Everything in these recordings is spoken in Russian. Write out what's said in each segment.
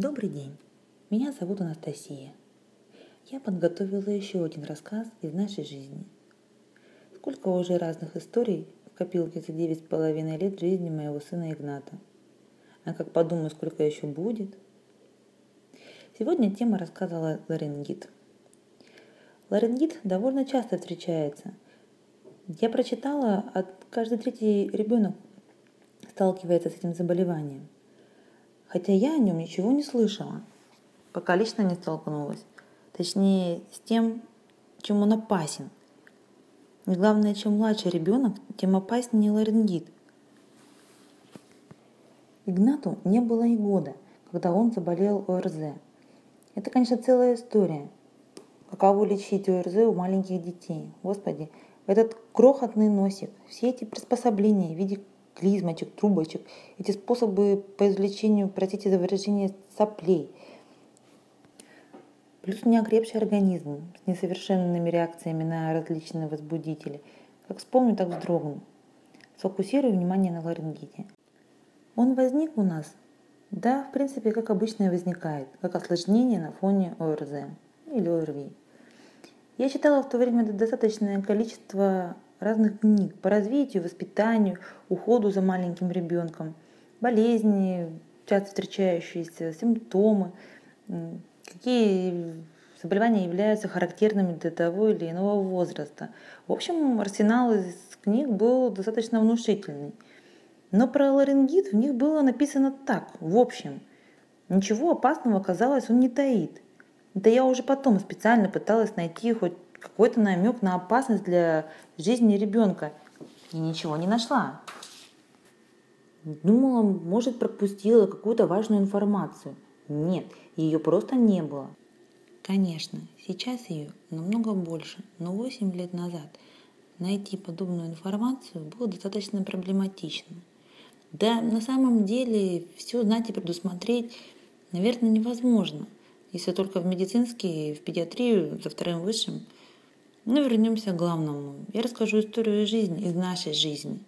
Добрый день. Меня зовут Анастасия. Я подготовила еще один рассказ из нашей жизни. Сколько уже разных историй в копилке за девять с половиной лет жизни моего сына Игната. А как подумаю, сколько еще будет. Сегодня тема рассказала ларингит. Ларингит довольно часто встречается. Я прочитала, от каждый третий ребенок сталкивается с этим заболеванием. Хотя я о нем ничего не слышала, пока лично не столкнулась. Точнее, с тем, чем он опасен. И главное, чем младше ребенок, тем опаснее ларингит. Игнату не было и года, когда он заболел ОРЗ. Это, конечно, целая история. Каково лечить ОРЗ у маленьких детей. Господи, этот крохотный носик, все эти приспособления в виде клизмочек, трубочек, эти способы по извлечению, простите за выражение, соплей. Плюс неокрепший организм с несовершенными реакциями на различные возбудители. Как вспомню, так вздрогну. Сфокусирую внимание на ларингите. Он возник у нас, да, в принципе, как обычно и возникает, как осложнение на фоне ОРЗ или ОРВИ. Я читала в то время достаточное количество разных книг по развитию, воспитанию, уходу за маленьким ребенком, болезни, часто встречающиеся, симптомы, какие заболевания являются характерными для того или иного возраста. В общем, арсенал из книг был достаточно внушительный. Но про ларингит в них было написано так, в общем. Ничего опасного, казалось, он не таит. Это я уже потом специально пыталась найти хоть какой-то намек на опасность для жизни ребенка. И ничего не нашла. Думала, может, пропустила какую-то важную информацию. Нет, ее просто не было. Конечно, сейчас ее намного больше, но 8 лет назад найти подобную информацию было достаточно проблематично. Да, на самом деле все знать и предусмотреть, наверное, невозможно, если только в медицинский, в педиатрию за вторым высшим – но вернемся к главному. Я расскажу историю жизни из нашей жизни.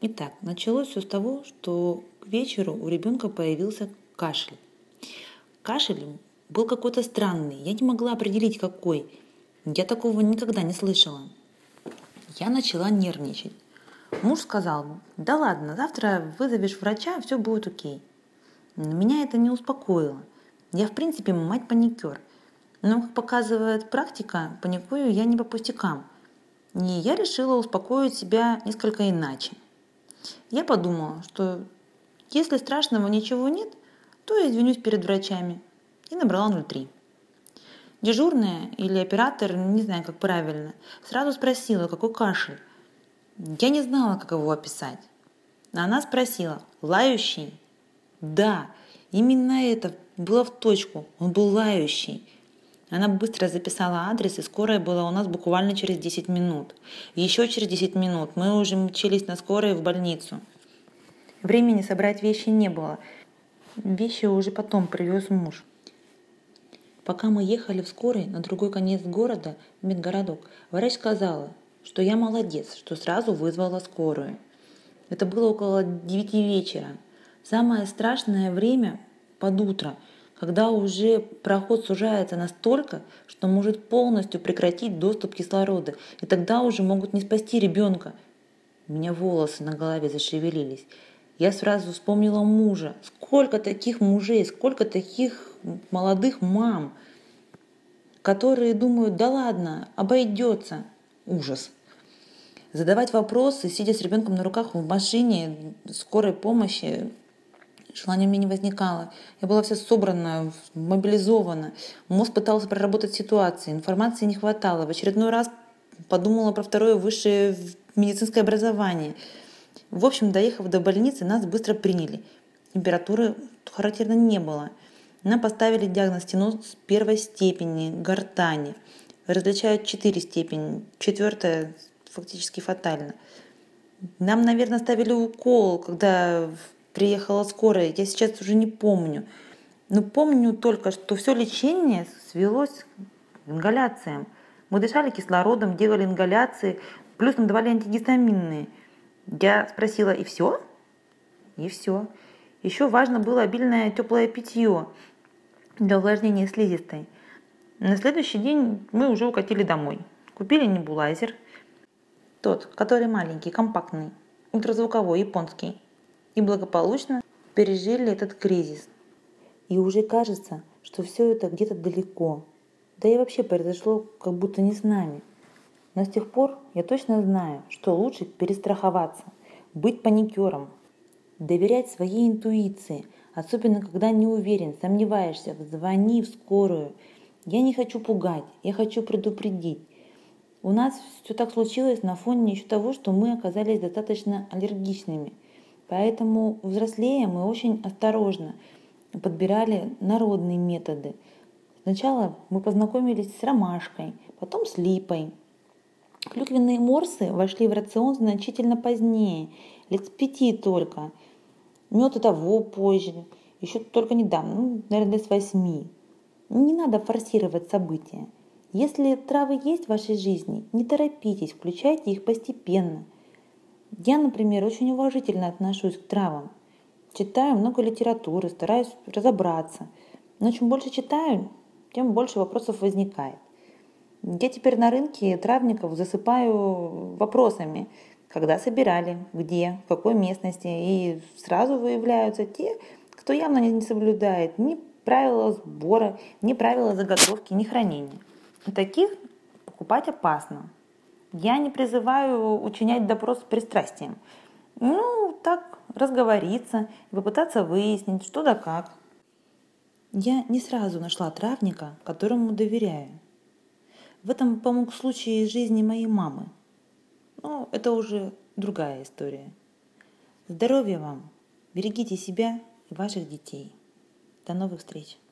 Итак, началось все с того, что к вечеру у ребенка появился кашель. Кашель был какой-то странный. Я не могла определить, какой. Я такого никогда не слышала. Я начала нервничать. Муж сказал, да ладно, завтра вызовешь врача, все будет окей. Но меня это не успокоило. Я, в принципе, мать-паникер. Но, как показывает практика, паникую я не по пустякам. И я решила успокоить себя несколько иначе. Я подумала, что если страшного ничего нет, то я извинюсь перед врачами. И набрала 03. Дежурная или оператор, не знаю, как правильно, сразу спросила, какой кашель. Я не знала, как его описать. Она спросила, лающий? Да, именно это было в точку. Он был лающий. Она быстро записала адрес, и скорая была у нас буквально через 10 минут. Еще через 10 минут мы уже мчались на скорой в больницу. Времени собрать вещи не было. Вещи уже потом привез муж. Пока мы ехали в скорой на другой конец города, в медгородок, врач сказала, что я молодец, что сразу вызвала скорую. Это было около 9 вечера. Самое страшное время под утро – когда уже проход сужается настолько, что может полностью прекратить доступ кислорода, и тогда уже могут не спасти ребенка. У меня волосы на голове зашевелились. Я сразу вспомнила мужа. Сколько таких мужей, сколько таких молодых мам, которые думают, да ладно, обойдется. Ужас. Задавать вопросы, сидя с ребенком на руках в машине скорой помощи, Желания у меня не возникало. Я была вся собрана, мобилизована. Мозг пытался проработать ситуацию. Информации не хватало. В очередной раз подумала про второе высшее медицинское образование. В общем, доехав до больницы, нас быстро приняли. Температуры характерно не было. Нам поставили диагноз стеноз первой степени, гортани. Различают четыре степени. Четвертая фактически фатально. Нам, наверное, ставили укол, когда приехала скорая, я сейчас уже не помню. Но помню только, что все лечение свелось к ингаляциям. Мы дышали кислородом, делали ингаляции, плюс нам давали антигистаминные. Я спросила, и все? И все. Еще важно было обильное теплое питье. для увлажнения слизистой. На следующий день мы уже укатили домой. Купили небулайзер, тот, который маленький, компактный, ультразвуковой, японский. И благополучно пережили этот кризис. И уже кажется, что все это где-то далеко. Да и вообще произошло как будто не с нами. Но с тех пор я точно знаю, что лучше перестраховаться, быть паникером, доверять своей интуиции, особенно когда не уверен, сомневаешься, звони в скорую. Я не хочу пугать, я хочу предупредить. У нас все так случилось на фоне еще того, что мы оказались достаточно аллергичными. Поэтому взрослея мы очень осторожно подбирали народные методы. Сначала мы познакомились с ромашкой, потом с липой, Клюквенные морсы вошли в рацион значительно позднее, лет с пяти только. Мед и того позже, еще только недавно, ну, наверное, лет с восьми. Не надо форсировать события. Если травы есть в вашей жизни, не торопитесь, включайте их постепенно. Я, например, очень уважительно отношусь к травам. Читаю много литературы, стараюсь разобраться. Но чем больше читаю, тем больше вопросов возникает. Я теперь на рынке травников засыпаю вопросами, когда собирали, где, в какой местности, и сразу выявляются те, кто явно не соблюдает ни правила сбора, ни правила заготовки, ни хранения. Таких покупать опасно. Я не призываю учинять допрос с пристрастием. Ну, так, разговориться попытаться выяснить, что да как. Я не сразу нашла травника, которому доверяю. В этом помог случай из жизни моей мамы. Но это уже другая история. Здоровья вам! Берегите себя и ваших детей. До новых встреч!